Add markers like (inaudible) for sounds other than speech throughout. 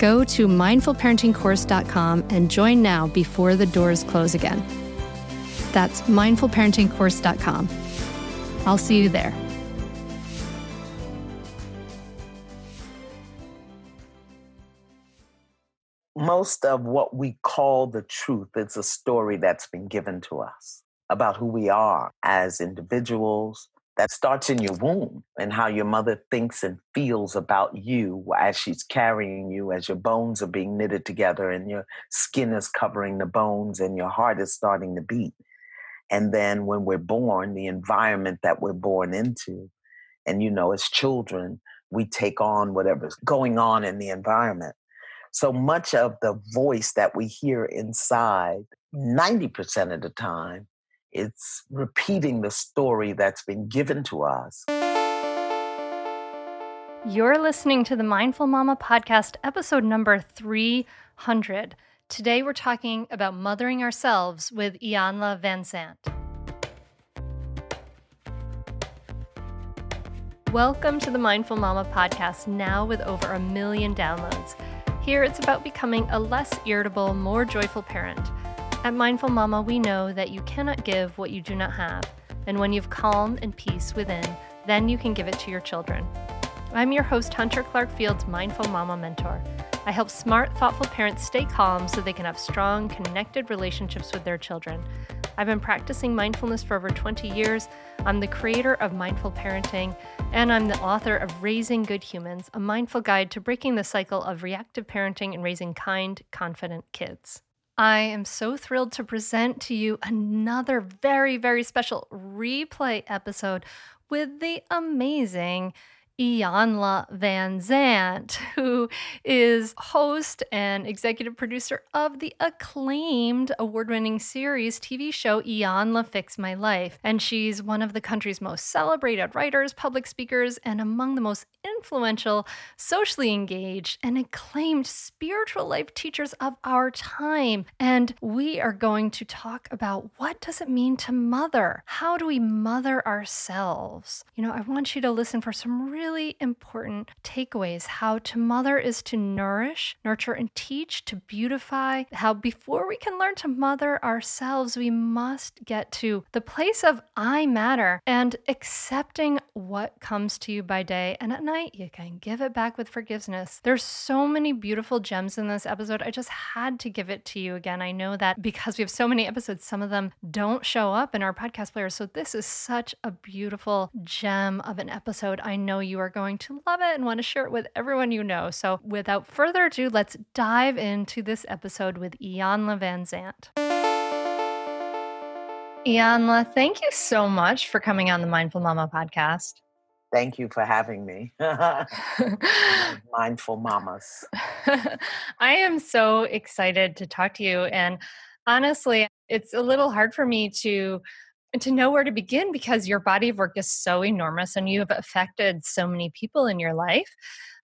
Go to mindfulparentingcourse.com and join now before the doors close again. That's mindfulparentingcourse.com. I'll see you there. Most of what we call the truth is a story that's been given to us about who we are as individuals, that starts in your womb and how your mother thinks and feels about you as she's carrying you, as your bones are being knitted together and your skin is covering the bones and your heart is starting to beat. And then when we're born, the environment that we're born into, and you know, as children, we take on whatever's going on in the environment. So much of the voice that we hear inside, 90% of the time, it's repeating the story that's been given to us. You're listening to the Mindful Mama podcast, episode number 300. Today we're talking about mothering ourselves with Iyanla Vanzant. Welcome to the Mindful Mama podcast, now with over a million downloads. Here it's about becoming a less irritable, more joyful parent. At Mindful Mama, we know that you cannot give what you do not have, and when you've calm and peace within, then you can give it to your children. I'm your host, Hunter Clark Fields, Mindful Mama Mentor. I help smart, thoughtful parents stay calm so they can have strong, connected relationships with their children. I've been practicing mindfulness for over 20 years. I'm the creator of Mindful Parenting, and I'm the author of Raising Good Humans, a mindful guide to breaking the cycle of reactive parenting and raising kind, confident kids. I am so thrilled to present to you another very, very special replay episode with the amazing Iyanla Vanzant, who is host and executive producer of the acclaimed award winning series TV show Iyanla Fix My Life. And she's one of the country's most celebrated writers, public speakers, and among the most influential, socially engaged, and acclaimed spiritual life teachers of our time. And we are going to talk about what does it mean to mother? How do we mother ourselves? You know, I want you to listen for some really really important takeaways. How to mother is to nourish, nurture, and teach, to beautify. How before we can learn to mother ourselves, we must get to the place of I matter and accepting what comes to you by day. And at night, you can give it back with forgiveness. There's so many beautiful gems in this episode. I just had to give it to you again. I know that because we have so many episodes, some of them don't show up in our podcast player. So this is such a beautiful gem of an episode. I know you are going to love it and want to share it with everyone you know. So, without further ado, let's dive into this episode with Ian Iyanla Vanzant. Iyanla, thank you so much for coming on the Mindful Mama podcast. Thank you for having me. (laughs) (laughs) Mindful mamas. (laughs) I am so excited to talk to you. And honestly, it's a little hard for me to to know where to begin because your body of work is so enormous and you have affected so many people in your life.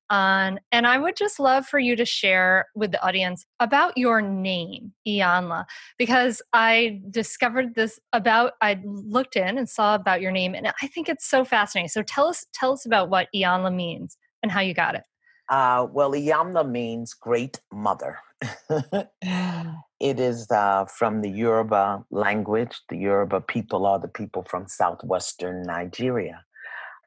Um, and I would just love for you to share with the audience about your name, Iyanla, because I discovered this about I looked in and saw about your name, and I think it's so fascinating. So tell us tell us about what Iyanla means and how you got it. Uh, well, Iyanla means great mother. (laughs) (sighs) (sighs) it is uh, from the Yoruba language. The Yoruba people are the people from southwestern Nigeria.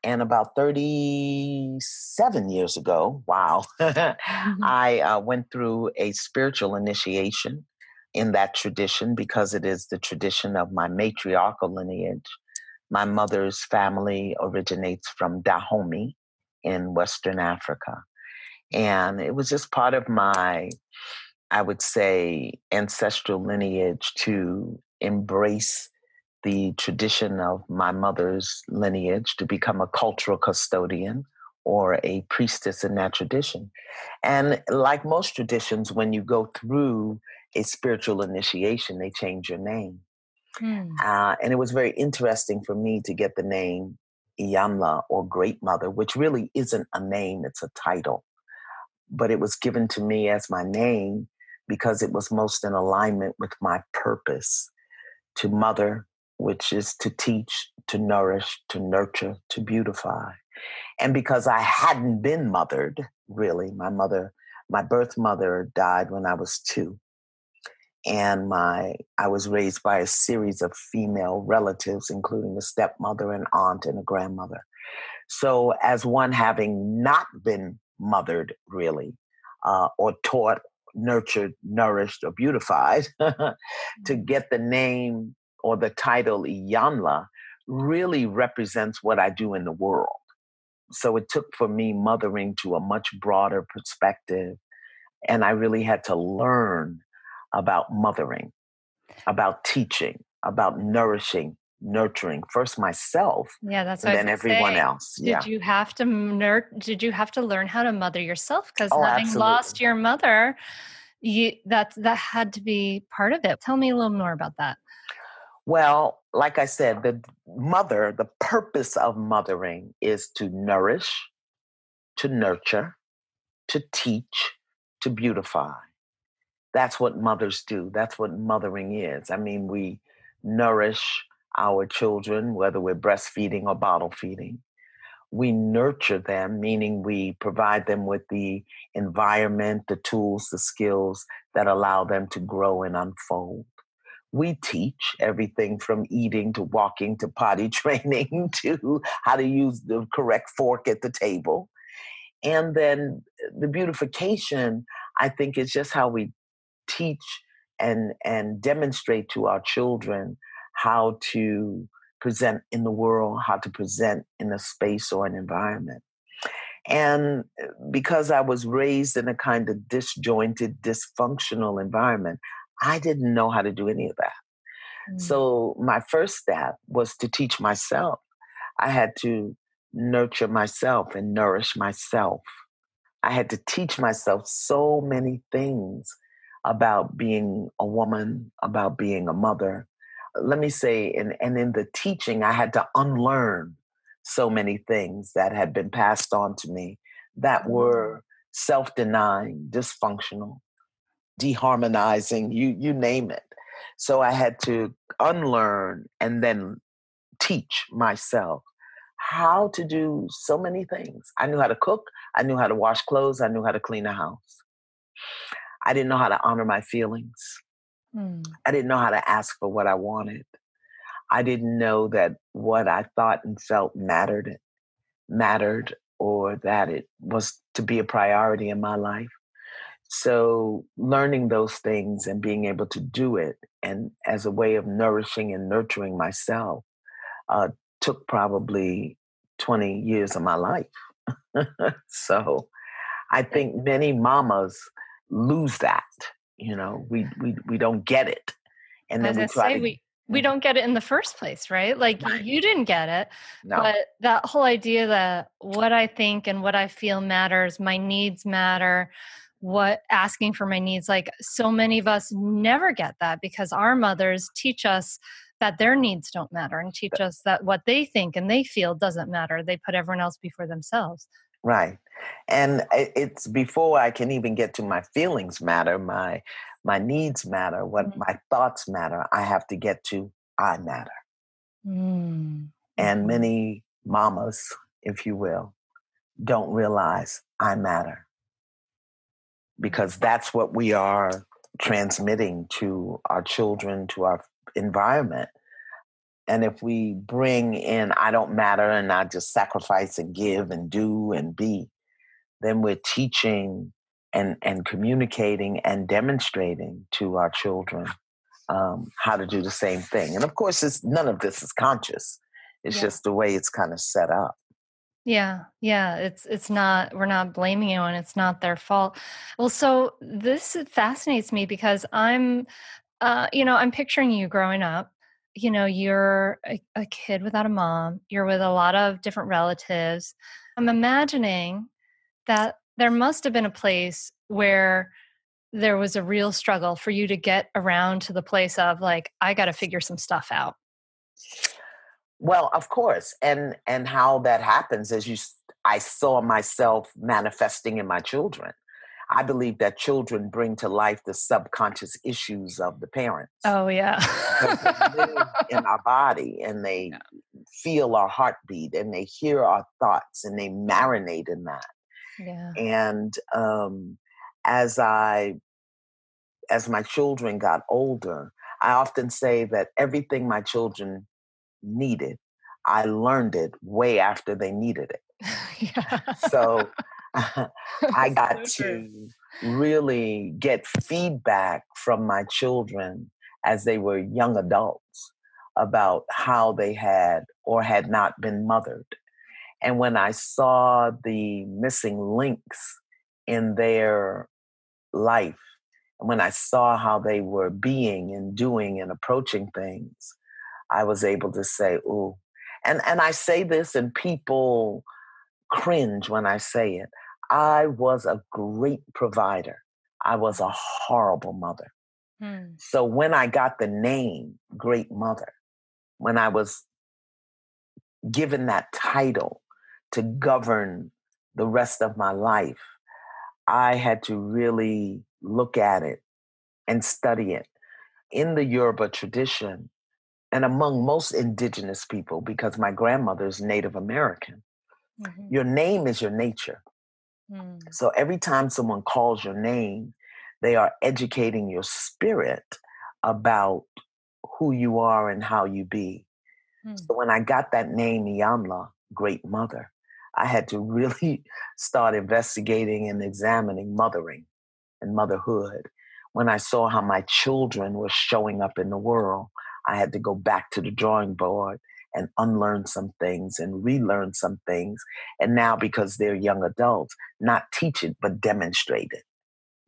And about 37 years ago, wow, (laughs) mm-hmm. I uh, went through a spiritual initiation in that tradition because it is the tradition of my matriarchal lineage. My mother's family originates from Dahomey in Western Africa. And it was just part of my, I would say, ancestral lineage to embrace the tradition of my mother's lineage to become a cultural custodian or a priestess in that tradition. And like most traditions, when you go through a spiritual initiation, they change your name. Hmm. Uh, and it was very interesting for me to get the name Iyanla or Great Mother, which really isn't a name, it's a title. But it was given to me as my name because it was most in alignment with my purpose to mother, which is to teach, to nourish, to nurture, to beautify. And because I hadn't been mothered, really, my mother, my birth mother died when I was two. And my I was raised by a series of female relatives, including a stepmother, an aunt, and a grandmother. So, as one having not been mothered really, uh, or taught, nurtured, nourished, or beautified, (laughs) to mm-hmm. get the name or the title Iyanla really represents what I do in the world. So it took for me mothering to a much broader perspective. And I really had to learn about mothering, about teaching, about nourishing, nurturing first myself yeah that's and then everyone say. else did yeah. you have to nur- did you have to learn how to mother yourself because oh, having absolutely. lost your mother you that that had to be part of it tell me a little more about that well, like I said, the mother, the purpose of mothering is to nourish, to nurture, to teach, to beautify. That's what mothers do. That's what mothering is. I mean, we nourish our children, whether we're breastfeeding or bottle feeding. We nurture them, meaning we provide them with the environment, the tools, the skills that allow them to grow and unfold we teach everything from eating to walking to potty (laughs) training to how to use the correct fork at the table. And then uh, the beautification, I think, is just how we teach and, and demonstrate to our children how to present in the world, how to present in a space or an environment. And uh, because I was raised in a kind of disjointed, dysfunctional environment, I didn't know how to do any of that. Mm. So my first step was to teach myself. I had to nurture myself and nourish myself. I had to teach myself so many things about being a woman, about being a mother. Let me say, and, and in the teaching, I had to unlearn so many things that had been passed on to me that mm. were self denying, dysfunctional, deharmonizing, you you name it. So I had to unlearn and then teach myself how to do so many things. I knew how to cook, I knew how to wash clothes, I knew how to clean a house. I didn't know how to honor my feelings. Hmm. I didn't know how to ask for what I wanted. I didn't know that what I thought and felt mattered mattered or that it was to be a priority in my life. So, learning those things and being able to do it, and as a way of nourishing and nurturing myself, uh, took probably 20 years of my life. (laughs) so, I think many mamas lose that. You know, we we we don't get it, and then we try say, to. We- we don't get it in the first place, right? Like Right. you didn't get it, No. but that whole idea that what I think and what I feel matters, my needs matter, what asking for my needs, like so many of us never get that because our mothers teach us that their needs don't matter and teach us that what they think and they feel doesn't matter. They put everyone else before themselves. Right. And it's before I can even get to my feelings matter, my my needs matter, what Mhm. my thoughts matter. I have to get to I matter. Mm. And Mhm. many mamas, if you will, don't realize I matter. Because that's what we are transmitting to our children, to our environment. And if we bring in I don't matter and I just sacrifice and give and do and be, then we're teaching and, and communicating and demonstrating to our children um, how to do the same thing. And of course, it's, none of this is conscious. It's Yeah. just the way it's kind of set up. Yeah, yeah, it's it's not we're not blaming anyone. It's not their fault. Well, so this fascinates me because I'm uh you know, I'm picturing you growing up. You know, you're a, a kid without a mom. You're with a lot of different relatives. I'm imagining that there must have been a place where there was a real struggle for you to get around to the place of like I got to figure some stuff out. Well, of course, and and how that happens is you. i saw myself manifesting in my children. I believe that children bring to life the subconscious issues of the parents. Oh yeah. they live in our (laughs) body and they feel our heartbeat and they hear our thoughts and they marinate in that. yeah. And um, as I, as my children got older, I often say that everything my children needed, I learned it way after they needed it. (laughs) yeah. So (laughs) (laughs) I got So to really get feedback from my children as they were young adults about how they had or had not been mothered. And when I saw the missing links in their life, and when I saw how they were being and doing and approaching things, I was able to say, ooh. And and I say this and people cringe when I say it. I was a great provider. I was a horrible mother. Hmm. So when I got the name Great Mother, when I was given that title to govern the rest of my life, I had to really look at it and study it. In the Yoruba tradition, and among most indigenous people, because my grandmother is Native American, Mhm. your name is your nature. Mm. So every time someone calls your name, they are educating your spirit about who you are and how you be. Mm. So when I got that name, Iyanla, Great Mother, I had to (laughs) really start investigating and examining mothering and motherhood. When I saw how my children were showing up in the world, I had to go back to the drawing board and unlearn some things and relearn some things. And now, because they're young adults, not teach it, but demonstrate it.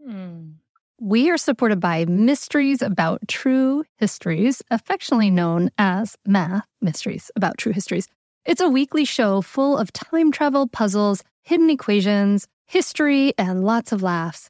Mm. We are supported by Mysteries About True Histories, affectionately known as Math Mysteries About True Histories. It's a weekly show full of time travel puzzles, hidden equations, history, and lots of laughs.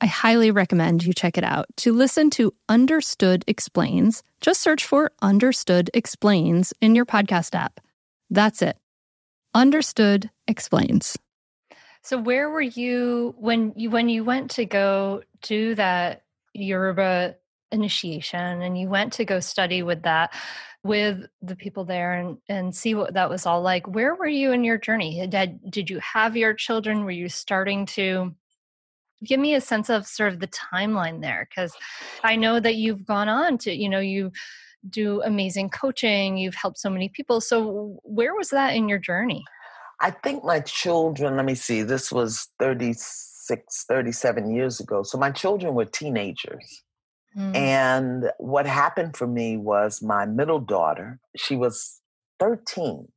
I highly recommend you check it out. To listen to Understood Explains, just search for Understood Explains in your podcast app. That's it. Understood Explains. So where were you when you when you went to go do that Yoruba initiation and you went to go study with that with the people there and and see what that was all like where were you in your journey did, did you have your children were you starting to give me a sense of sort of the timeline there because i know that you've gone on to you know you do amazing coaching you've helped so many people so where was that in your journey i think my children let me see this was 36 37 years ago so my children were teenagers mm. and what happened for me was my middle daughter she was 13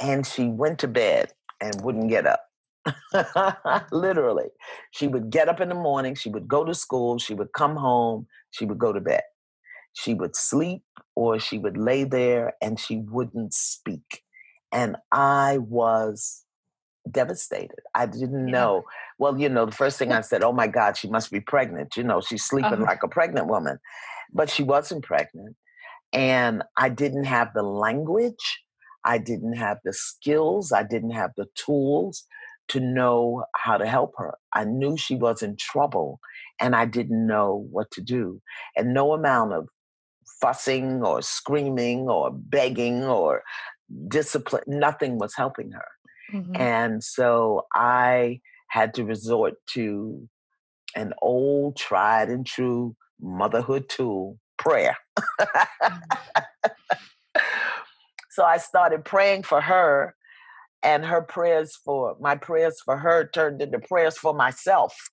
and she went to bed and wouldn't get up (laughs) Literally. She would get up in the morning, she would go to school, she would come home, she would go to bed. She would sleep or she would lay there and she wouldn't speak. And I was devastated. I didn't yeah. know. Well, you know, the first thing I (laughs) said, oh my God, she must be pregnant. You know, she's sleeping uh-huh. like a pregnant woman. But she wasn't pregnant. And I didn't have the language. I didn't have the skills. I didn't have the tools to know how to help her. I knew she was in trouble and I didn't know what to do. And no amount of fussing or screaming or begging or discipline, nothing was helping her. Mm-hmm. And so I had to resort to an old, tried and true motherhood tool prayer. Mm. (laughs) so I started praying for her and her prayers for my prayers for her turned into prayers for myself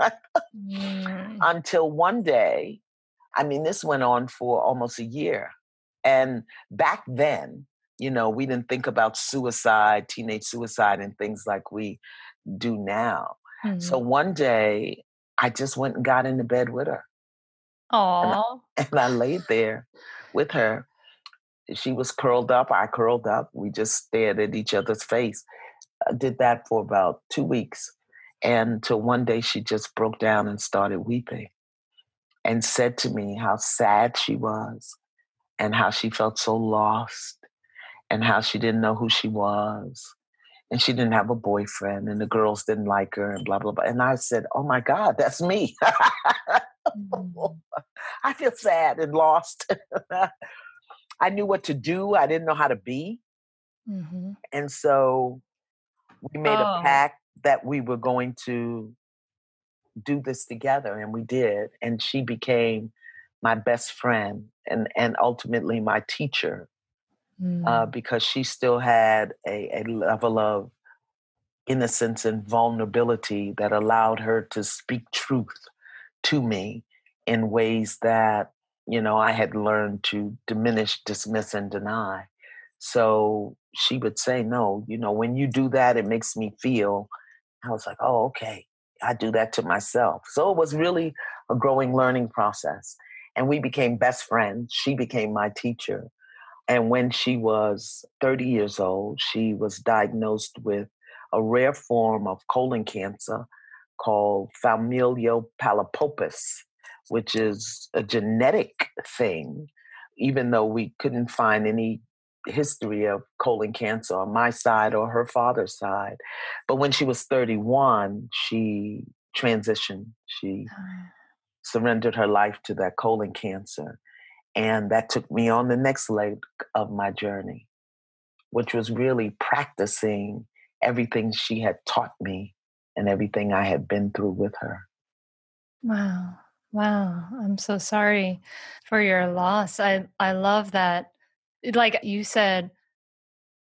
mm. until one day i mean this went on for almost a year and back then you know we didn't think about suicide teenage suicide and things like we do now mm. so mm-hmm. one day i just went and got into bed with her Aww. And I, (laughs) and I laid there with her she was curled up, I curled up. We just stared at each other's face. I did that for about two weeks. And till one day she just broke down and started weeping and said to me how sad she was and how she felt so lost and how she didn't know who she was and she didn't have a boyfriend and the girls didn't like her and blah blah blah and i said oh my god that's me mm. (laughs) i feel sad and lost (laughs) I knew what to do. I didn't know how to be. Mm-hmm. And so we made oh. a pact that we were going to do this together and we did and she became my best friend and and ultimately my teacher mm. uh, because she still had a, a level of innocence and vulnerability that allowed her to speak truth to me in ways that you know, I had learned to diminish, dismiss, and deny. So she would say, No, you know, when you do that, it makes me feel. I was like, Oh, okay. I do that to myself. So it was really a growing learning process. And we became best friends. She became my teacher. And when she was 30 years old, she was diagnosed with a rare form of colon cancer called familial polyposis, which is a genetic thing, even though we couldn't find any history of colon cancer on my side or her father's side. But when she was 31, she transitioned. She ah. surrendered her life to that colon cancer. And that took me on the next leg of my journey, which was really practicing everything she had taught me and everything I had been through with her. Wow. Wow. I'm so sorry for your loss. I, I love that. Like you said,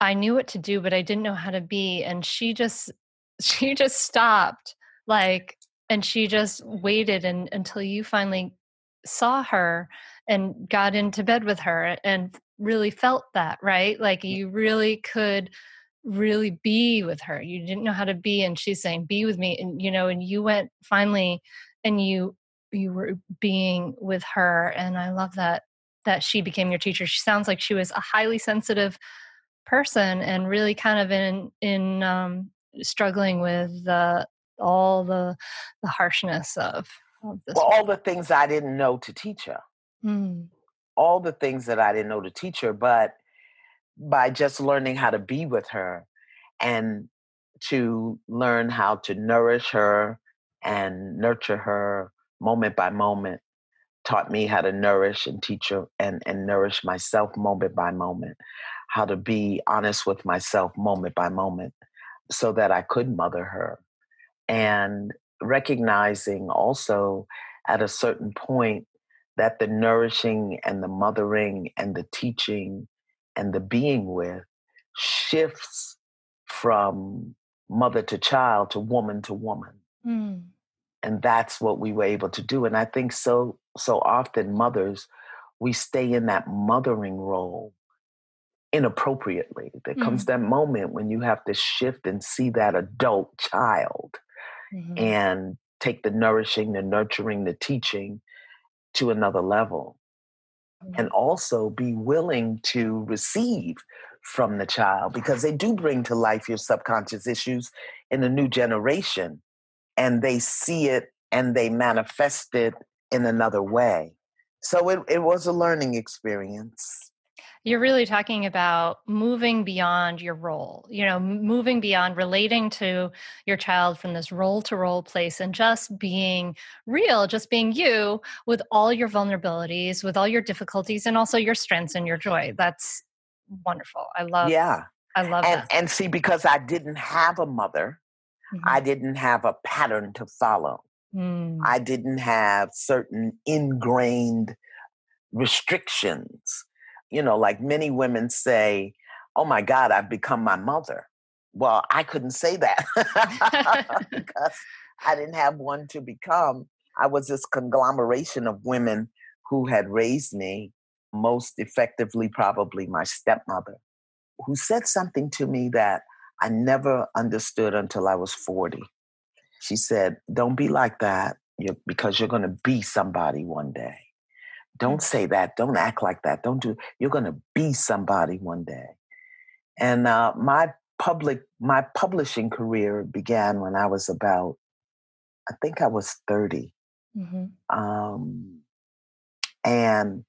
I knew what to do, but I didn't know how to be. And she just, (laughs) she just stopped like, and she just waited and, until you finally saw her and got into bed with her and really felt that, right? Like you really could really be with her. You didn't know how to be and she's saying be with me and you know and you went finally and you you were being with her and I love that that she became your teacher. She sounds like she was a highly sensitive person and really kind of in in um struggling with uh, all the the harshness of, of this. Well, all the things I didn't know to teach her. Mm. All the things that I didn't know to teach her, but by just learning how to be with her and to learn how to nourish her and nurture her moment by moment taught me how to nourish and teach and, and nourish myself moment by moment, how to be honest with myself moment by moment so that I could mother her. And recognizing also at a certain point that the nourishing and the mothering and the teaching and the being with shifts from mother to child to woman to woman. Mm. And that's what we were able to do. And I think so so often mothers, we stay in that mothering role inappropriately. There mm. comes that moment when you have to shift and see that adult child mm-hmm. and take the nourishing, the nurturing, the teaching to another level and also be willing to receive from the child because they do bring to life your subconscious issues in a new generation and they see it and they manifest it in another way. So it, it was a learning experience. You're really talking about moving beyond your role you know moving beyond relating to your child from this role to role place and just being real just being you with all your vulnerabilities with all your difficulties and also your strengths and your joy. That's wonderful. I love yeah. I love and, that. and see because i didn't have a mother mm-hmm. i didn't have a pattern to follow mm. i didn't have certain ingrained restrictions you know, like many women say, oh my God, I've become my mother. Well, I couldn't say that (laughs) (laughs) because I didn't have one to become. I was this conglomeration of women who had raised me, most effectively, probably my stepmother, who said something to me that I never understood until I was 40. She said, Don't be like that you're, because you're going to be somebody one day. Don't say that. Don't act like that. Don't do. You're going to be somebody one day. And uh, my public, my publishing career began when I was about, I think I was 30, mm-hmm. um, and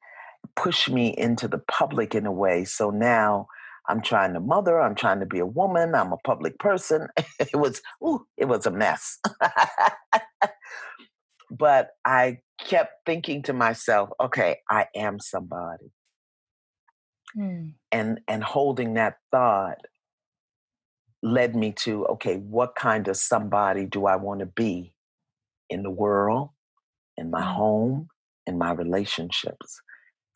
pushed me into the public in a way. So now I'm trying to mother. I'm trying to be a woman. I'm a public person. (laughs) it was, ooh, it was a mess. (laughs) but I kept thinking to myself, okay, I am somebody. Mm. And and holding that thought led me to, okay, what kind of somebody do I want to be in the world, in my mm. home, in my relationships?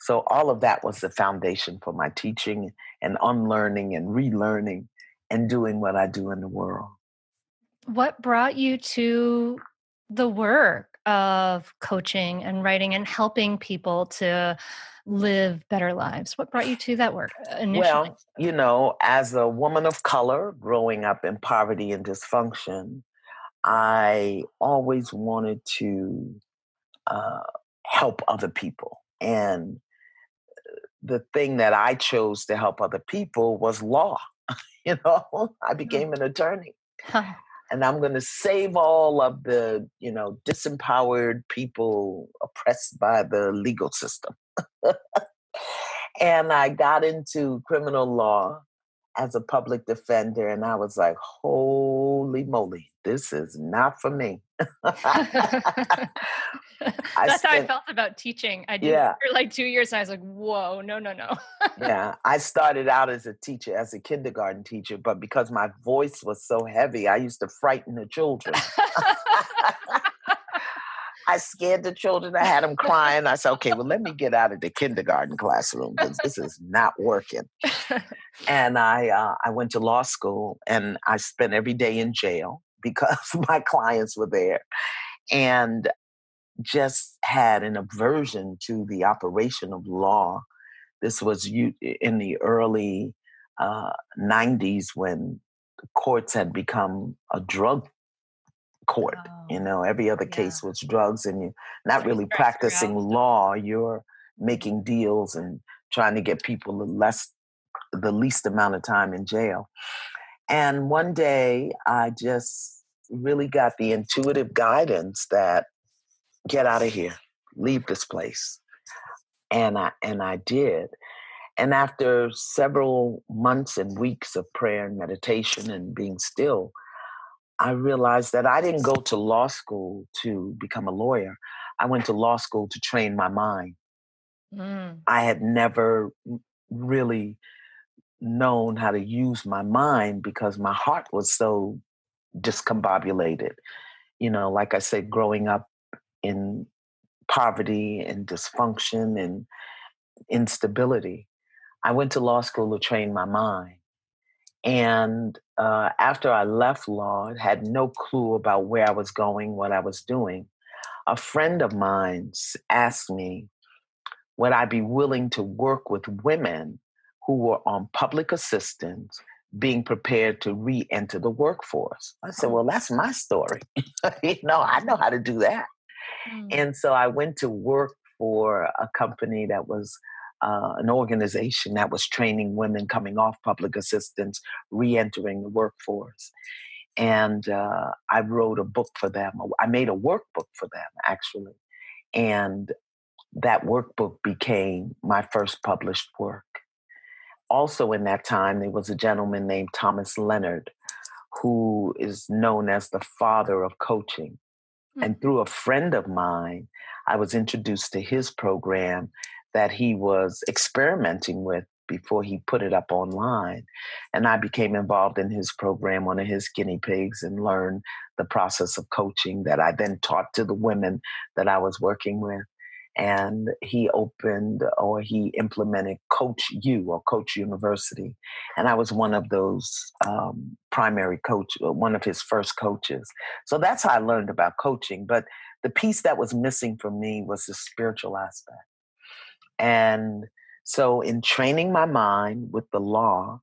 So all of that was the foundation for my teaching and unlearning and relearning and doing what I do in the world. What brought you to the work of coaching and writing and helping people to live better lives? What brought you to that work uh, initially? Well, you know, as a woman of color growing up in poverty and dysfunction, I always wanted to uh, help other people. And the thing that I chose to help other people was law. (laughs) you know, I mm. became an attorney. and I'm going to save all of the, you know, disempowered people oppressed by the legal system. (laughs) and I got into criminal law as a public defender, and I was like, holy moly, this is not for me. (laughs) (laughs) That's spent, how I felt about teaching. I did yeah. for like two years, and I was like, whoa, no, no, no. yeah, I started out as a teacher, as a kindergarten teacher, but because my voice was so heavy, I used to frighten the children. (laughs) I scared the children. I had them crying. I said, okay, well, let me get out of the kindergarten classroom because this is not working. and I, uh, I went to law school and I spent every day in jail because (laughs) my clients were there and just had an aversion to the operation of law. This was in the early uh, 90s when the courts had become a drug court. Oh, you know, every other yeah. case was drugs, and you're not really practicing law. You're making deals and trying to get people the less, the least amount of time in jail. And one day, I just really got the intuitive guidance that get out of here, leave this place, and I and I did. And after several months and weeks of prayer and meditation and being still, I realized that I didn't go to law school to become a lawyer. I went to law school to train my mind. Mm. I had never really known how to use my mind because my heart was so discombobulated. You know, like I said, growing up in poverty and dysfunction and instability, I went to law school to train my mind. And uh, after I left law, had no clue about where I was going, what I was doing. A friend of mine asked me, would I be willing to work with women who were on public assistance being prepared to re enter the workforce? I said, oh. Well, that's my story. (laughs) you know, I know how to do that. Mm. And so I went to work for a company that was uh, an organization that was training women coming off public assistance, re entering the workforce. And uh, I wrote a book for them. I made a workbook for them, actually. And that workbook became my first published work. Also, in that time, there was a gentleman named Thomas Leonard, who is known as the father of coaching. Mm-hmm. And through a friend of mine, I was introduced to his program that he was experimenting with before he put it up online. And I became involved in his program, one of his guinea pigs, and learned the process of coaching that I then taught to the women that I was working with. And he opened or he implemented Coach U or Coach University. And I was one of those um, primary coach, uh, one of his first coaches. So that's how I learned about coaching. But the piece that was missing for me was the spiritual aspect and so, in training my mind with the law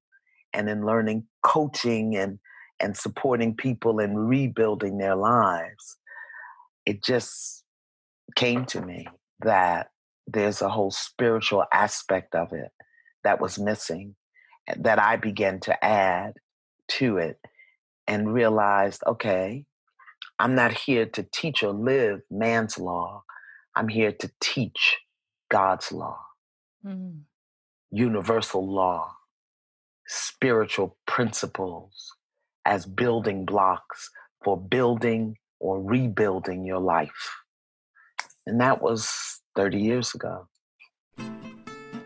and in learning coaching and, and supporting people and rebuilding their lives, it just came to me that there's a whole spiritual aspect of it that was missing eh, that I began to add to it and realized okay, I'm not here to teach or live man's law. I'm here to teach God's law, mm. universal law, spiritual principles as building blocks for building or rebuilding your life. And that was 30 years ago.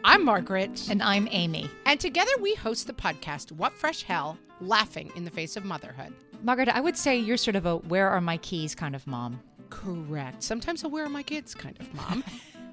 I'm Margaret. And I'm Amy. And together we host the podcast, What Fresh Hell Laughing in the Face of Motherhood. Margaret, I would say you're sort of a where are my keys kind of mom. Correct. Sometimes a where are my kids kind of mom. (laughs)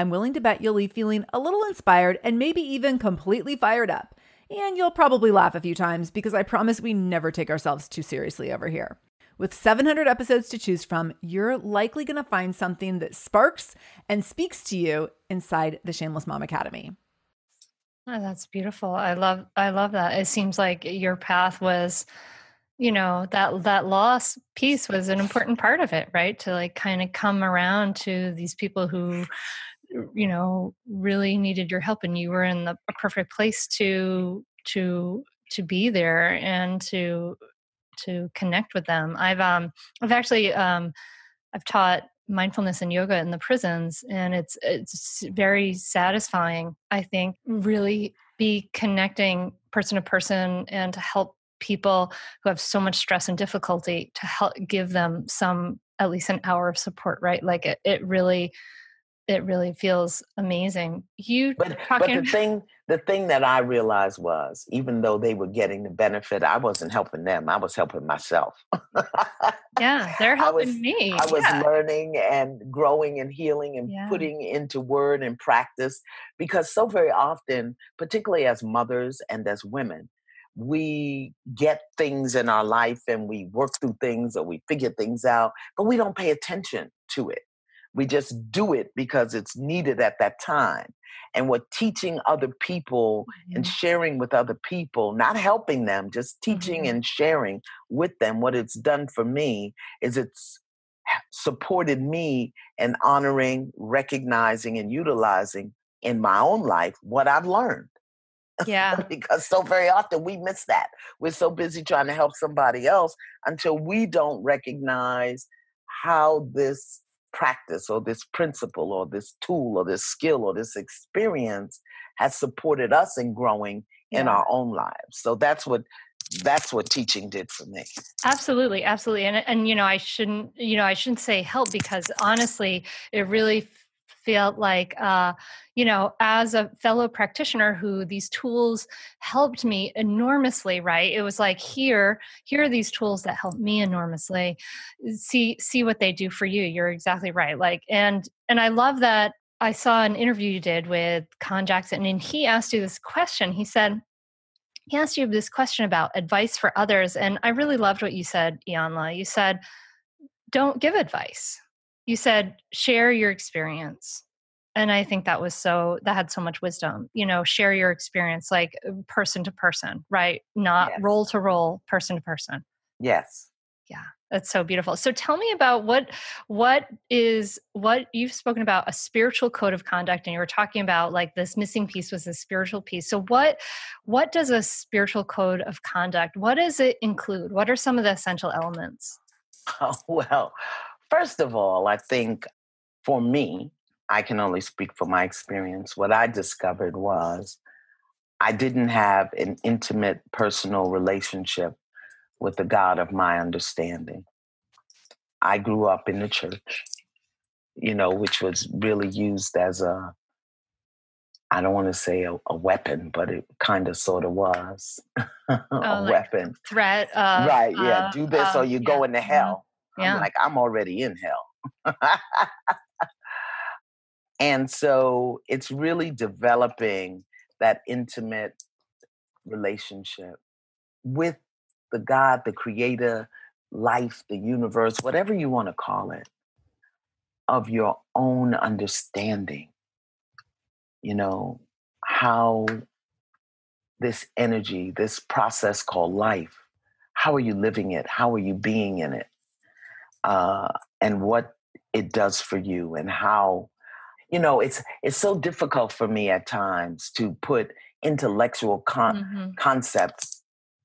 I'm willing to bet you'll leave feeling a little inspired and maybe even completely fired up. And you'll probably laugh a few times because I promise we never take ourselves too seriously over here. With 700 episodes to choose from, you're likely going to find something that sparks and speaks to you inside the Shameless Mom Academy. Oh, that's beautiful. I love I love that. It seems like your path was you know that that loss piece was an important part of it right to like kind of come around to these people who you know really needed your help and you were in the perfect place to to to be there and to to connect with them. I've um i've actually um i've taught mindfulness and yoga in the prisons and it's it's very satisfying i think really be connecting person to person and to help people who have so much stress and difficulty to help give them some at least an hour of support right? Like it, it really it really feels amazing you But, talking but the thing the thing that I realized was even though they were getting the benefit, I wasn't helping them. I was helping myself. yeah (laughs) they're I helping was- me I was yeah. learning and growing and healing and Yeah. putting into word and practice because so very often, particularly as mothers and as women, we get things in our life and we work through things or we figure things out, but we don't pay attention to it. We just do it because it's needed at that time. And what teaching other people and sharing with other people, not helping them, just teaching Mhm. and sharing with them. What it's done for me is it's supported me in honoring, recognizing, and utilizing in my own life what I've learned. yeah (laughs) because so very often we miss that. We're so busy trying to help somebody else until we don't recognize how this practice or this principle or this tool or this skill or this experience has supported us in growing in our own lives. So that's what that's what teaching did for me. absolutely absolutely and and you know i shouldn't you know i shouldn't say help because honestly it really f- felt like uh you know as a fellow practitioner who these tools helped me enormously right? It was like here here are these tools that help me enormously. See see what they do for you. You're exactly right like and and i love that i saw an interview you did with con jackson and he asked you this question. He said he asked you this question about advice for others and i really loved what you said Iyanla. You said don't give advice you said share your experience and i think that was so that had so much wisdom you know share your experience like uh, person to person right not Yes. roll to roll person to person Yes. Yeah. That's so beautiful so tell me about what what is what you've spoken about a spiritual code of conduct and you were talking about like this missing piece was a spiritual piece so what what does a spiritual code of conduct what does it include what are some of the essential elements (laughs) Oh, well, first of all, I think for me, I can only speak for my experience. What I discovered was I didn't have an intimate personal relationship with the God of my understanding. I grew up in the church. you know, which was really used as a, I don't want to say a, a weapon, but it kind of sort of was (laughs) a Oh, like weapon. Threat. Uh, right. Yeah. uh, Do this uh, or you yeah, go into mhm, hell. Yeah. I'm like, I'm already in hell. and so it's really developing that intimate relationship with the God, the creator, life, the universe, whatever you want to call it, of your own understanding. You know, how this energy, this process called life, how are you living it? How are you being in it? Uh, and what it does for you and how you know it's it's so difficult for me at times to put intellectual con- mhm, concepts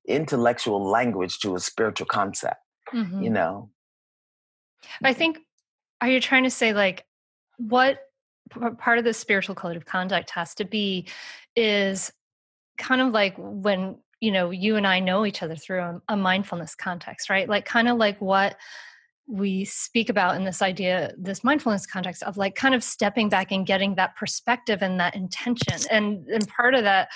intellectual language to a spiritual concept mhm. you know I think, are you trying to say like what part of the spiritual code of conduct has to be is kind of like when, you know, you and I know each other through a, a mindfulness context, right? Like kind of like what we speak about in this idea, this mindfulness context of like kind of stepping back and getting that perspective and that intention. And, and part of that,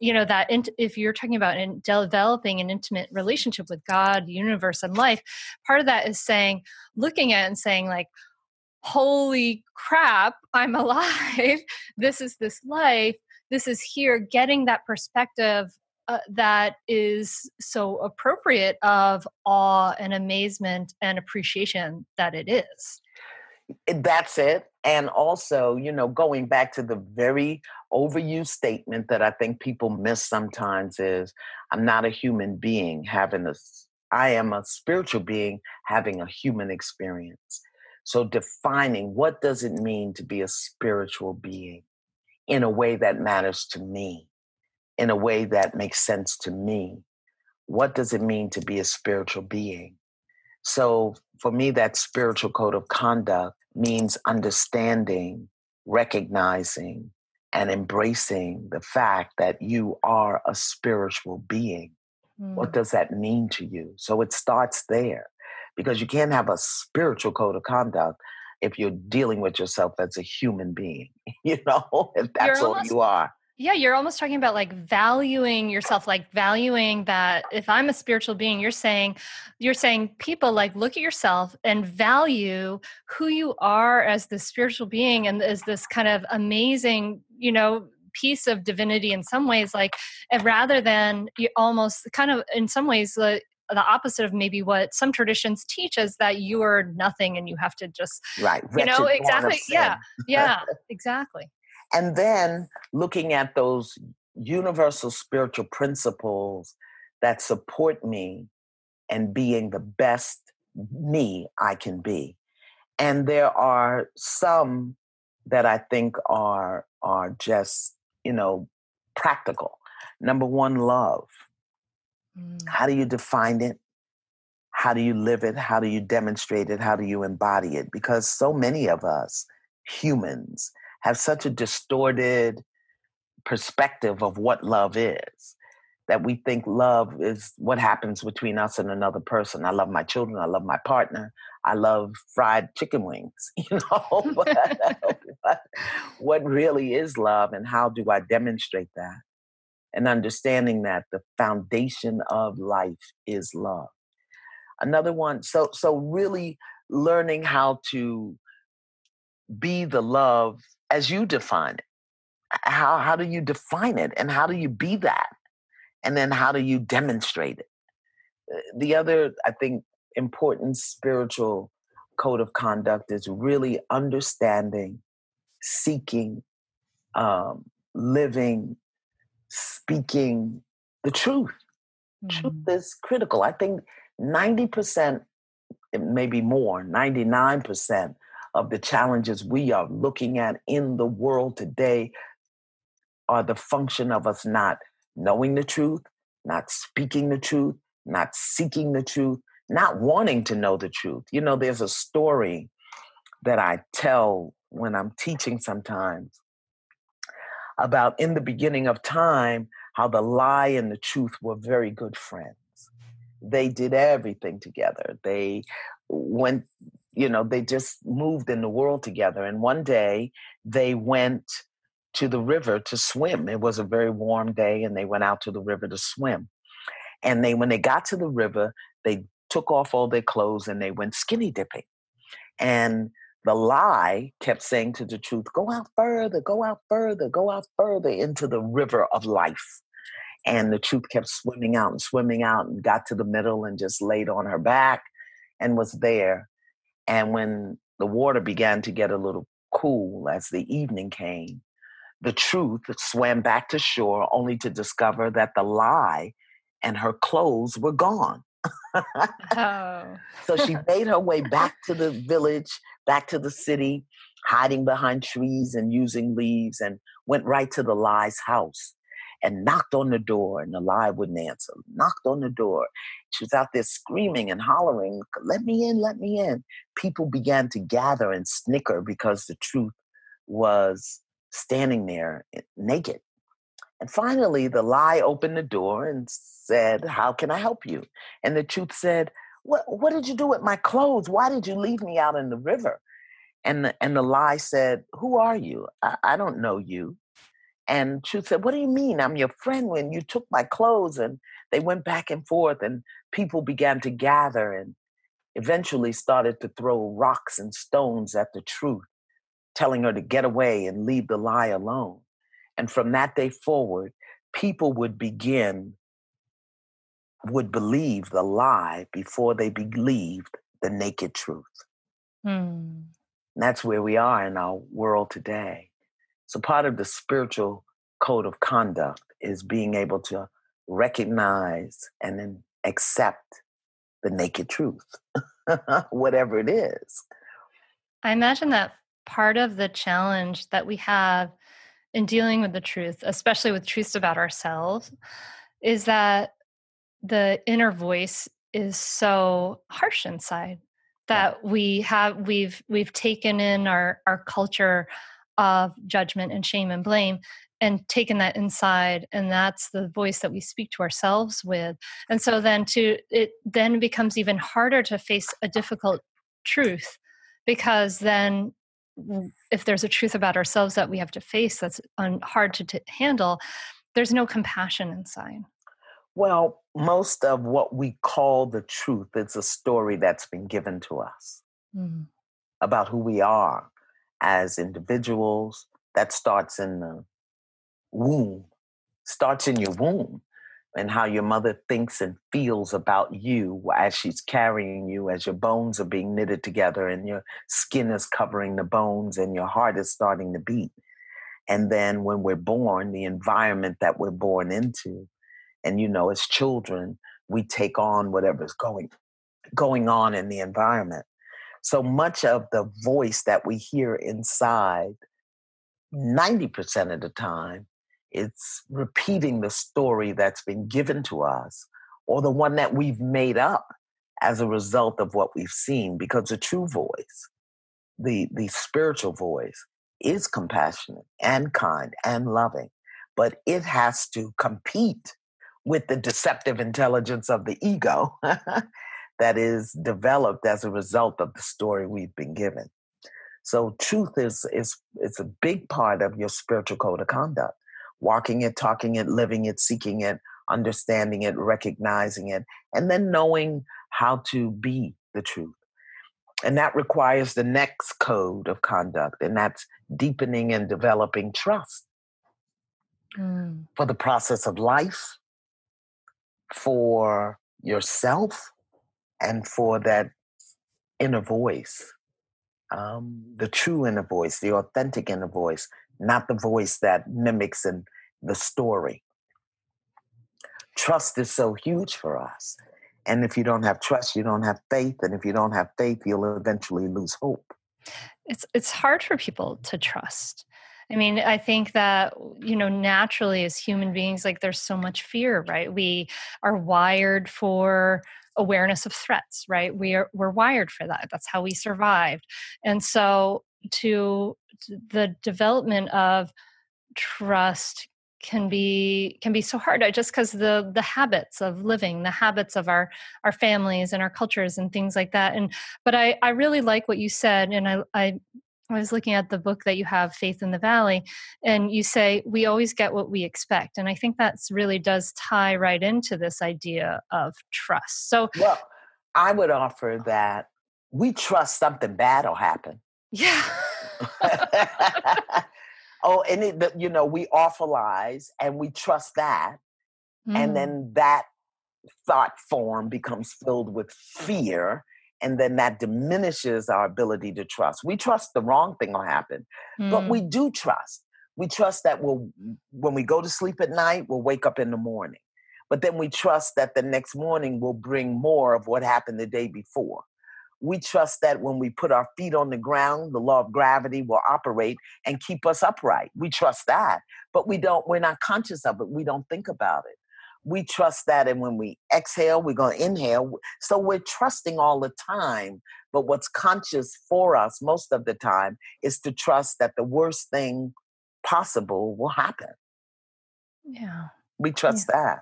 you know that if you're talking about in developing an intimate relationship with god universe and life part of that is saying looking at and saying like holy crap i'm (laughs) alive. This is this life. This is here. Getting that perspective uh, that is so appropriate of awe and amazement and appreciation that it is. That's it and also you know going back to the very overused statement that i think people miss sometimes is i'm not a human being having a i am a spiritual being having a human experience. So defining what does it mean to be a spiritual being in a way that matters to me in a way that makes sense to me what does it mean to be a spiritual being so for me, that spiritual code of conduct means understanding, recognizing, and embracing the fact that you are a spiritual being. What Mm. does that mean to you? So it starts there because you can't have a spiritual code of conduct if you're dealing with yourself as a human being, (laughs) you know, if that's all you are. Yeah, you're almost talking about like valuing yourself, like valuing that if I'm a spiritual being, you're saying you're saying people like look at yourself and value who you are as this spiritual being and as this kind of amazing, you know, piece of divinity in some ways like and rather than you almost kind of in some ways like the opposite of maybe what some traditions teach is that you are nothing and you have to just Right. you know wretched born of exactly yeah yeah (laughs) exactly and then looking at those universal spiritual principles that support me and being the best me I can be. And there are some that I think are are just, you know, practical. Number one, love. Mm. How do you define it? How do you live it? How do you demonstrate it? How do you embody it? Because so many of us humans have such a distorted perspective of what love is that we think love is what happens between us and another person. I love my children. I love my partner. I love fried chicken wings, (laughs) you know. (laughs) but what, what really is love and how do I demonstrate that? And understanding that the foundation of life is love. Another one, so so really learning how to be the love as you define it. How how do you define it and how do you be that? And then how do you demonstrate it? Uh, The other, I think, important spiritual code of conduct is really understanding, seeking, um, living, speaking the truth. Truth Mm. is critical. I think 90%, maybe more, 99% of the challenges we are looking at in the world today are the function of us not knowing the truth, not speaking the truth, not seeking the truth, not wanting to know the truth. You know, there's a story that I tell when I'm teaching sometimes about in the beginning of time how the lie and the truth were very good friends. They did everything together. They went you know, they just moved in the world together. And one day they went to the river to swim. It was a very warm day, and they went out to the river to swim. And they, when they got to the river, they took off all their clothes and they went skinny dipping. And the lie kept saying to the truth, go out further, go out further, go out further into the river of life. And the truth kept swimming out and swimming out and got to the middle and just laid on her back and was there. And when the water began to get a little cool as the evening came, the truth swam back to shore only to discover that the lie and her clothes were gone. oh. (laughs) so she (laughs) made her way back to the village, back to the city, hiding behind trees and using leaves, and went right to the lie's house and knocked on the door, and the lie wouldn't answer. Knocked on the door. She was out there screaming and hollering, Let me in, let me in. People began to gather and snicker because the truth was standing there eh, naked. And finally, the lie opened the door and said, How can I help you? And the truth said, What, what did you do with my clothes? Why did you leave me out in the river? And the, and the lie said, Who are you? I, I don't know you. And truth said, What do you mean? I'm your friend when you took my clothes. And they went back and forth, and people began to gather and eventually started to throw rocks and stones at the truth, telling her to get away and leave the lie alone. And from that day forward, people would begin, would believe the lie before they believed the naked truth. Mm. that's where we are in our world today. So, part of the spiritual code of conduct is being able to recognize and then accept the naked truth, (laughs) whatever it is. I imagine that part of the challenge that we have in dealing with the truth, especially with truths about ourselves, is that the inner voice is so harsh inside that we have we've we've taken in our our culture of judgment and shame and blame and taken that inside and that's the voice that we speak to ourselves with and so then to it then becomes even harder to face a difficult truth because then if there's a truth about ourselves that we have to face that's un- hard to t- handle, there's no compassion inside. Well, most of what we call the truth is a story that's been given to us mm. about who we are as individuals. That starts in the womb, starts in your womb and how your mother thinks and feels about you as she's carrying you, as your bones are being knitted together and your skin is covering the bones and your heart is starting to beat. And then when we're born, the environment that we're born into, and you know, as children, we take on whatever's going going on in the environment. So much of the voice that we hear inside, 90% of the time, it's repeating the story that's been given to us or the one that we've made up as a result of what we've seen because the true voice the the spiritual voice is compassionate and kind and loving but it has to compete with the deceptive intelligence of the ego (laughs) that is developed as a result of the story we've been given so truth is is is a big part of your spiritual code of conduct walking it, talking it, living it, seeking it, understanding it, recognizing it, and then knowing how to be the truth. And that requires the next code of conduct, and that's deepening and developing trust mm. for the process of life, for yourself, and for that inner voice, um, the true inner voice, the authentic inner voice, not the voice that mimics and the story. Trust is so huge for us. And if you don't have trust, you don't have faith. And if you don't have faith, you'll eventually lose hope. It's it's hard for people to trust. I mean, I think that, you know, naturally as human beings, like there's so much fear, right? We are wired for awareness of threats, right? We are we're wired for that. That's how we survived. And so to the development of trust can be can be so hard just because the the habits of living the habits of our our families and our cultures and things like that and but i i really like what you said and i i I was looking at the book that you have, Faith in the Valley, and you say we always get what we expect. And I think that's really does tie right into this idea of trust. So, well, I would offer that we trust something bad will happen. Yeah. (laughs) oh, and it, you know, we awfulize and we trust that. Mm. And then that thought form becomes filled with fear. And then that diminishes our ability to trust. We trust the wrong thing will happen, mm. but we do trust. We trust that we'll, when we go to sleep at night, we'll wake up in the morning. But then we trust that the next morning will bring more of what happened the day before we trust that when we put our feet on the ground, the law of gravity will operate and keep us upright. We trust that, but we don't, we're not conscious of it. We don't think about it. We trust that, and when we exhale, we're going to inhale. So we're trusting all the time. But what's conscious for us most of the time is to trust that the worst thing possible will happen. Yeah. We trust yeah. that.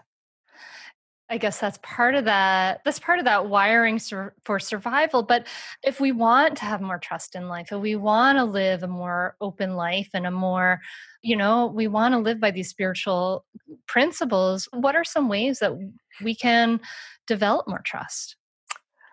I guess that's part of that. That's part of that wiring sur- for survival. But if we want to have more trust in life, if we want to live a more open life and a more, you know, we want to live by these spiritual principles, what are some ways that we can develop more trust?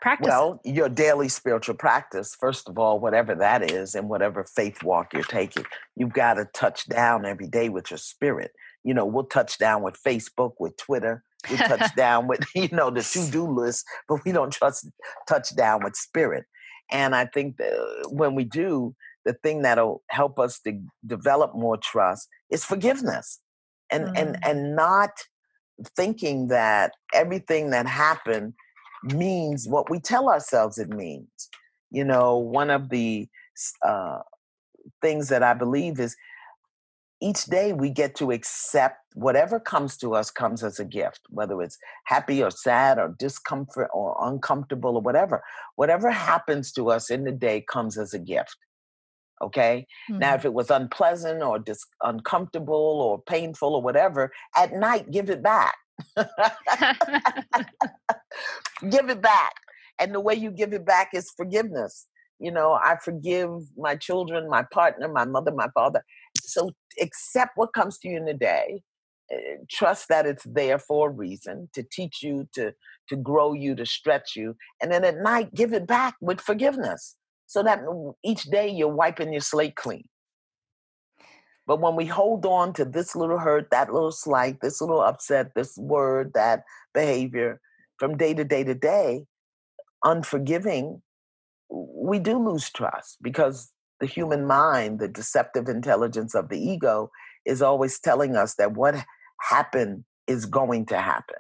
Practice. Well, your daily spiritual practice, first of all, whatever that is, and whatever faith walk you're taking, you've got to touch down every day with your spirit. You know, we'll touch down with Facebook, with Twitter, we touch (laughs) down with (laughs) you know the to-do list but we don't trust touch down with spirit and i think that when we do the thing that'll help us to develop more trust is forgiveness and mm. and and not thinking that everything that happened means what we tell ourselves it means you know one of the uh, things that i believe is each day we get to accept whatever comes to us comes as a gift whether it's happy or sad or discomfort or uncomfortable or whatever. Whatever happens to us in the day comes as a gift okay? Mm-hmm. now if it was unpleasant or dis- uncomfortable or painful or whatever at night give it back. (laughs) Give it back. And the way you give it back is forgiveness. You know i forgive my children my partner my mother my father so accept what comes to you in the day. Eh, trust that it's there for a reason to teach you, to to grow you, to stretch you, and then at night give it back with forgiveness, so that each day you're wiping your slate clean. But when we hold on to this little hurt, that little slight, this little upset, this word, that behavior from day to day to day, unforgiving, we do lose trust because the human mind, the deceptive intelligence of the ego, is always telling us that what happened is going to happen.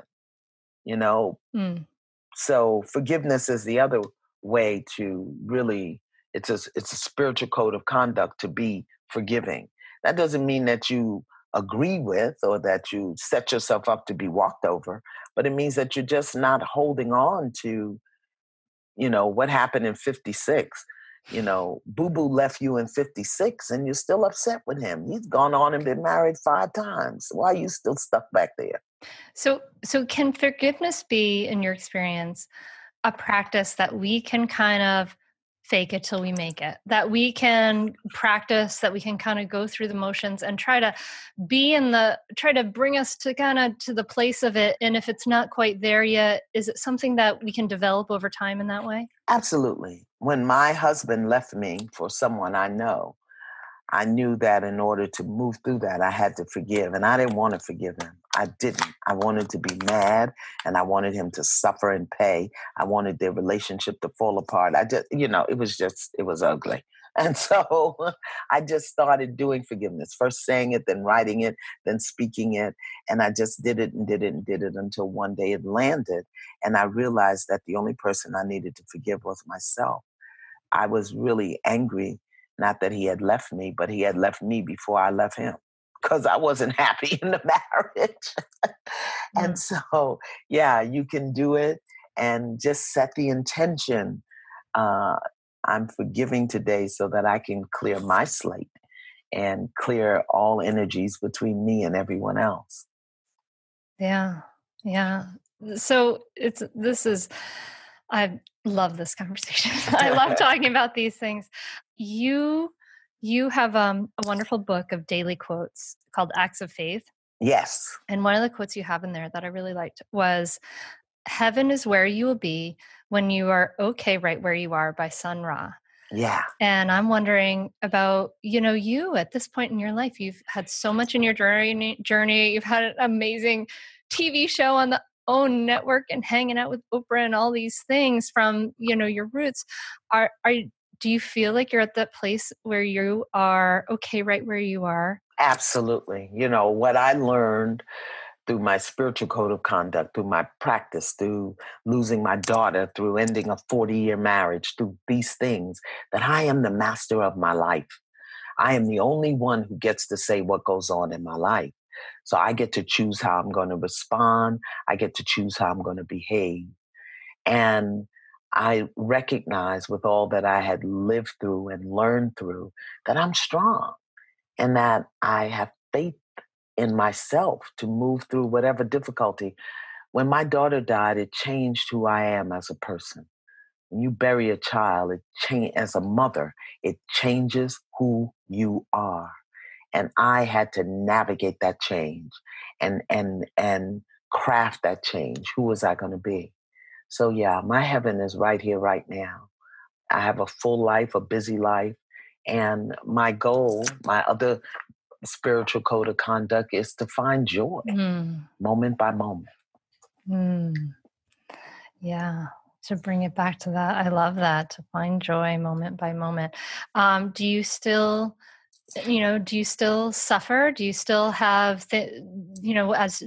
You know? Mm. So forgiveness is the other way to really it's a it's a spiritual code of conduct to be forgiving. That doesn't mean that you agree with or that you set yourself up to be walked over, but it means that you're just not holding on to you know what happened in 56 you know, Boo Boo left you in 56 and you're still upset with him. He's gone on and been married five times. Why are you still stuck back there? So so can forgiveness be in your experience a practice that we can kind of fake it till we make it that we can practice that we can kind of go through the motions and try to be in the try to bring us to kind of to the place of it and if it's not quite there yet is it something that we can develop over time in that way absolutely when my husband left me for someone i know I knew that in order to move through that, I had to forgive. And I didn't want to forgive him. I didn't. I wanted to be mad and I wanted him to suffer and pay. I wanted their relationship to fall apart. I just, you know, it was just, it was ugly. And so (laughs) I just started doing forgiveness, first saying it, then writing it, then speaking it. And I just did it and did it and did it until one day it landed. And I realized that the only person I needed to forgive was myself. I was really angry not that he had left me, but he had left me before I left him because I wasn't (laughs) happy in the marriage. (laughs) and mm. so, yeah, you can do it and just set the intention. Uh, I'm forgiving today so that I can clear my slate. and clear all energies between me and everyone else. Yeah. Yeah. So it's this is I love this conversation. (laughs) I love (laughs) talking about these things. You you have um, a wonderful book of daily quotes called Acts of Faith. Yes. And one of the quotes you have in there that I really liked was Heaven is where you will be when you are okay right where you are by Sun Ra. Yeah. And I'm wondering about, you know, you at this point in your life, you've had so much in your journey journey. You've had an amazing TV show on the OWN network and hanging out with Oprah and all these things from, you know, your roots. Are are do you feel like you're at that place where you are okay right where you are? Absolutely. You know, what I learned through my spiritual code of conduct, through my practice, through losing my daughter, through ending a 40 year marriage, through these things, that I am the master of my life. I am the only one who gets to say what goes on in my life. So I get to choose how I'm going to respond. I get to choose how I'm going to behave. And I recognize with all that I had lived through and learned through that I'm strong and that I have faith in myself to move through whatever difficulty. When my daughter died, it changed who I am as a person. When you bury a child, it change as a mother, it changes who you are. And I had to navigate that change and and and craft that change. Who was I going to be? So yeah, my heaven is right here, right now. I have a full life, a busy life, and my goal, my other spiritual code of conduct is to find joy mm. moment by moment. Mm. Yeah, to bring it back to that. I love that to find joy moment by moment. Um, do you still, you know, do you still suffer? Do you still have, th- you know, as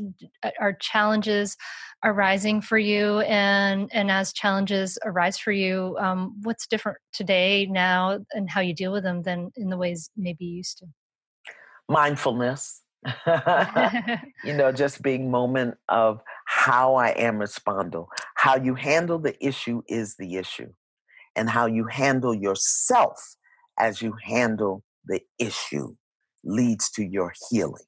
are challenges arising for you, and and as challenges arise for you, um, what's different today now, and how you deal with them than in the ways maybe you used to? Mindfulness. (laughs) (laughs) You know just being moment of how i am responding how you handle the issue is the issue and how you handle yourself as you handle the issue leads to your healing.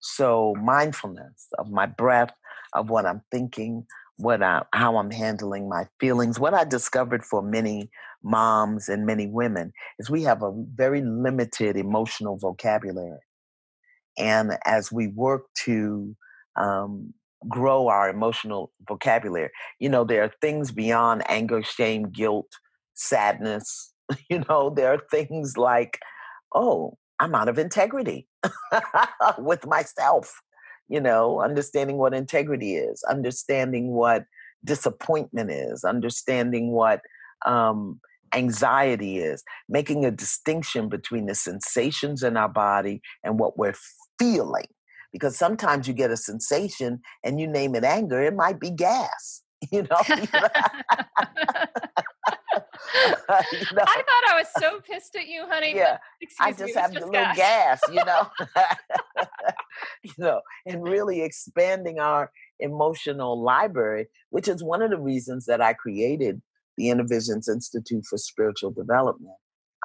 So mindfulness of my breath of what i'm thinking what I, how i'm handling my feelings what i discovered for many moms and many women is we have a very limited emotional vocabulary. And as we work to um, grow our emotional vocabulary, you know, there are things beyond anger, shame, guilt, sadness. (laughs) You know, there are things like, oh, I'm out of integrity (laughs) with myself. You know, understanding what integrity is, understanding what disappointment is, understanding what um, anxiety is, making a distinction between the sensations in our body and what we're feeling. Because sometimes you get a sensation and you name it anger, it might be gas. (laughs) You know? (laughs) you know? I thought I was so pissed at you, honey. Yeah, I just have the little gas, gas you know. (laughs) you know, and really expanding our emotional library, which is one of the reasons that I created the Inner Visions Institute for Spiritual Development.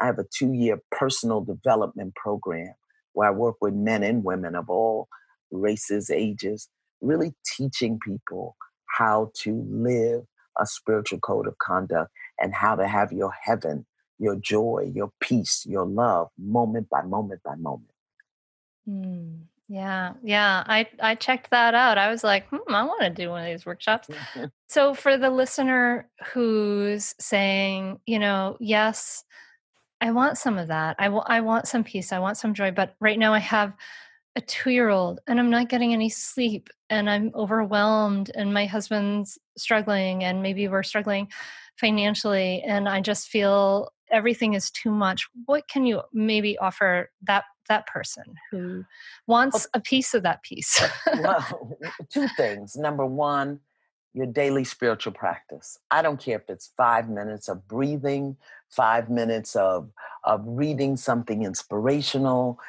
I have a two year personal development program where I work with men and women of all races, ages, really teaching people how to live a spiritual code of conduct and how to have your heaven, your joy, your peace, your love, moment by moment by moment. Mm. Yeah, yeah. I I checked that out. I was like, hmm, I want to do one of these workshops. (laughs) so for the listener who's saying, you know, yes, I want some of that. I, w- I want some peace. I want some joy. But right now I have a two year old and I'm not getting any sleep and I'm overwhelmed and my husband's struggling and maybe we're struggling financially and I just feel everything is too much. What can you maybe offer that that person who oh wants a piece of that piece? well, (laughs) two things. Number one, your daily spiritual practice. I don't care if it's five minutes of breathing, five minutes of of reading something inspirational.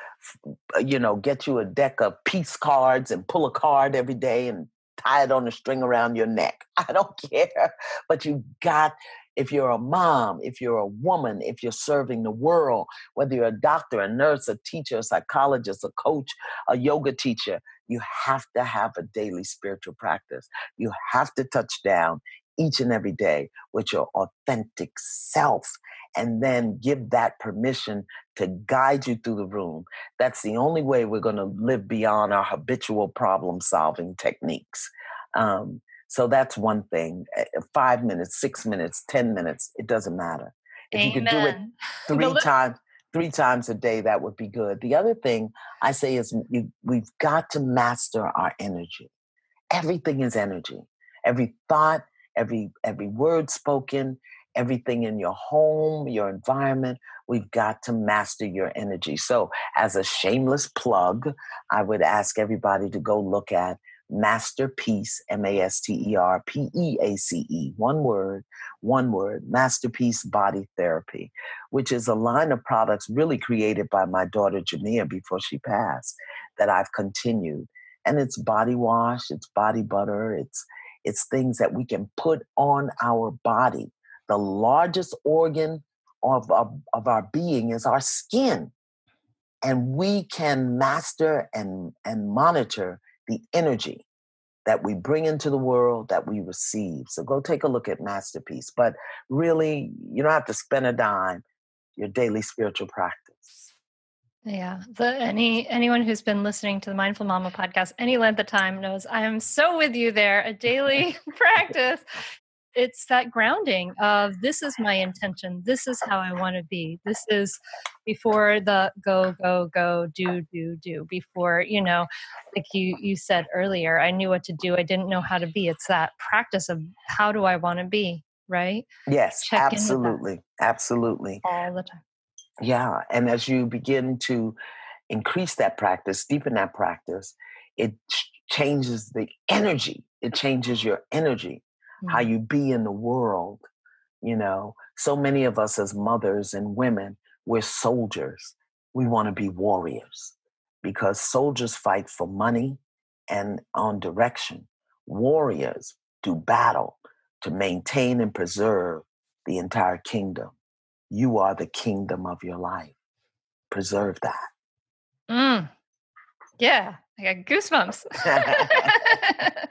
Uh, you know, get you a deck of peace cards and pull a card every day and tie it on a string around your neck. (laughs) I don't care, but you got if you're a mom, if you're a woman, if you're serving the world, whether you're a doctor, a nurse, a teacher, a psychologist, a coach, a yoga teacher, you have to have a daily spiritual practice. You have to touch down each and every day with your authentic self and then give that permission to guide you through the room. That's the only way we're going to live beyond our habitual problem solving techniques. Um, so that's one thing. Eh, eh, five minutes, six minutes, 10 minutes, it doesn't matter. If Amen. you could do it (laughs) three times, three times a day, that would be good. The other thing I say is you, we've got to master our energy. Everything is energy. Every thought, every every word spoken, everything in your home, your environment. We've got to master your energy. So, as a shameless plug, I would ask everybody to go look at Masterpeace, M A S T E R P E A C E, one word, one word, Masterpeace Body Therapy, which is a line of products really created by my daughter Gemmia before she passed that I've continued. And it's body wash, it's body butter, it's it's things that we can put on our body. The largest organ of, of, of our being is our skin. And we can master and, and monitor the energy that we bring into the world that we receive. So go take a look at Masterpeace. But really, you don't have to spend a dime, your daily spiritual practice. Yeah. The any anyone who's been listening to the Mindful Mama podcast any length of time knows I am so with you there. A daily (laughs) practice it's that grounding of this is my intention. This is how i want to be. This is before the go go go do do do. Before you know like you you said earlier i knew what to do. I didn't know how to be. It's that practice of how do i want to be? Right? Yes Check absolutely absolutely. All the time. Yeah and as you begin to increase that practice deepen that practice it changes the energy. It changes your energy how mm-hmm. you be in the world. You know, so many of us as mothers and women, we're soldiers. We want to be warriors because soldiers fight for money and on direction. Warriors do battle to maintain and preserve the entire kingdom. You are the kingdom of your life. Preserve that. Mm. Yeah, I got goosebumps. (laughs) (laughs)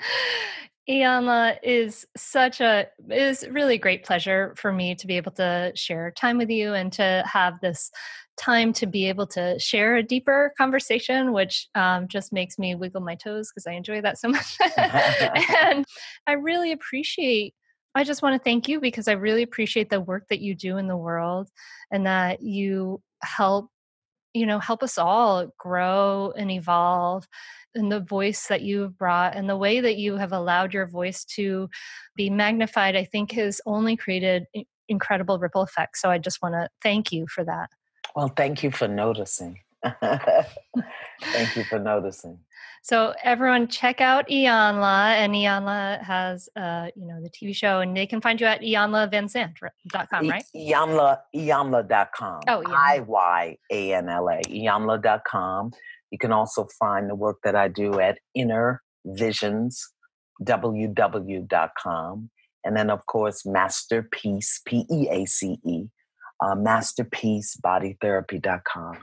(laughs) Iyanla is such a is really great pleasure for me to be able to share time with you and to have this time to be able to share a deeper conversation, which um, just makes me wiggle my toes because I enjoy that so (laughs) much. (laughs) and I really appreciate. I just want to thank you because I really appreciate the work that you do in the world and that you help you know help us all grow and evolve and the voice that you've brought and the way that you have allowed your voice to be magnified, I think has only created incredible ripple effects. So I just want to thank you for that. Well, thank you for noticing. (laughs) thank you for noticing. So everyone check out Iyanla and Iyanla has uh, you know the TV show and they can find you at iyanlavanzant.com, right? Iyanla Iyanla.com. Oh, I Y A You can also find the work that I do at innervisionsww.com. And then, of course, Masterpeace, P E A C E, uh, masterpeacebodytherapy.com.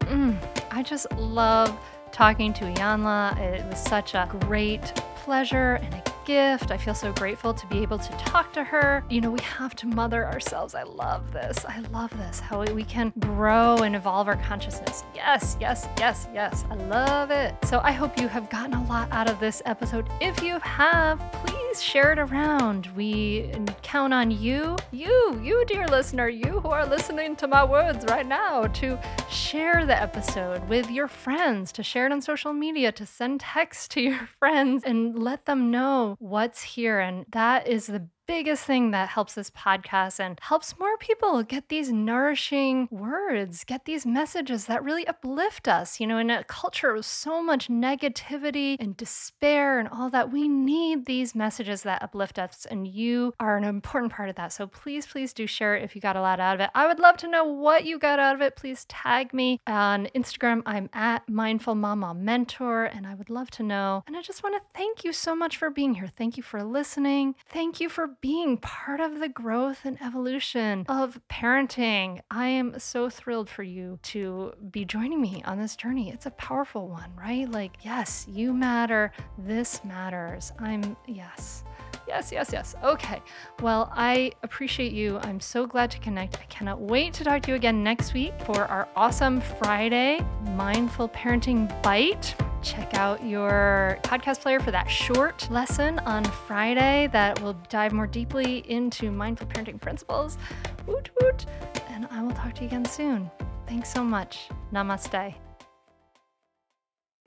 Mm, I just love talking to Iyanla. It was such a great pleasure and a gift. I feel so grateful to be able to talk to her. You know, we have to mother ourselves. I love this. I love this. How we can grow and evolve our consciousness. Yes, yes, yes, yes. I love it. So I hope you have gotten a lot out of this episode. If you have, please share it around. We count on you, you, you, dear listener, you who are listening to my words right now, to share the episode with your friends, to share it on social media, to send (laughs) text to your friends and let them know what's here. And that is the biggest thing that helps this podcast and helps more people get these nourishing words, get these messages that really uplift us. You know, in a culture of so much negativity and despair and all that, we need these messages that uplift us. And you are an important part of that. So please, please do share it if you got a lot out of it. I would love to know what you got out of it. Please tag me on Instagram. I'm at Mindful Mama Mentor, and I would love to know. And I just want to thank you so much for being here. Thank you for listening. Thank you for being part of the growth and evolution of parenting. I am so thrilled for you to be joining me on this journey. It's a powerful one, right? Like, yes, you matter. This matters. I'm, yes. Yes, yes, yes. Okay. Well, I appreciate you. I'm so glad to connect. I cannot wait to talk to you again next week for our awesome Friday Mindful Parenting Bite. Check out your podcast player for that short lesson on Friday that will dive more deeply into mindful parenting principles. Woot woot. And I will talk to you again soon. Thanks so much. Namaste.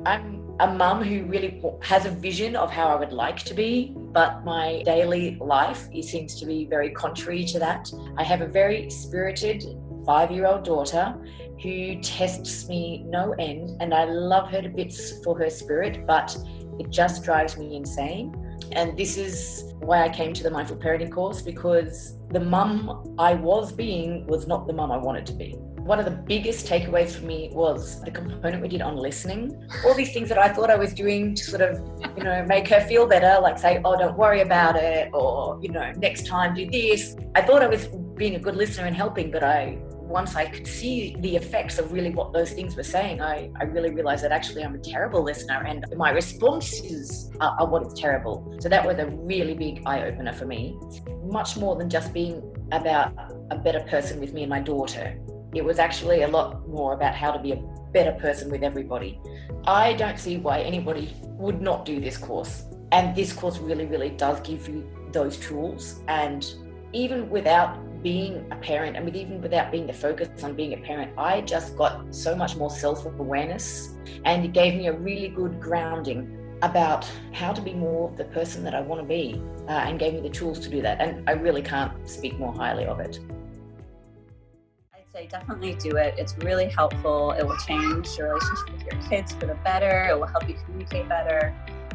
I'm a mum who really has a vision of how I would like to be, but my daily life seems to be very contrary to that. I have a very spirited five year old daughter who tests me no end, and I love her to bits for her spirit, but it just drives me insane. And this is why I came to the mindful parenting course because the mum I was being was not the mum I wanted to be one of the biggest takeaways for me was the component we did on listening. All these things that I thought I was doing to sort of, you know, make her feel better, like say, oh, don't worry about it, or, you know, next time do this. I thought I was being a good listener and helping, but I, once I could see the effects of really what those things were saying, I, I really realized that actually I'm a terrible listener and my responses are, are what is terrible. So that was a really big eye opener for me. Much more than just being about a better person with me and my daughter it was actually a lot more about how to be a better person with everybody. I don't see why anybody would not do this course. And this course really, really does give you those tools. And even without being a parent and with even without being the focus on being a parent, I just got so much more self awareness and it gave me a really good grounding about how to be more the person that I want to be uh, and gave me the tools to do that. And I really can't speak more highly of it I'd say definitely do it. It's really helpful. It will change your relationship with your kids for the better. It will help you communicate better.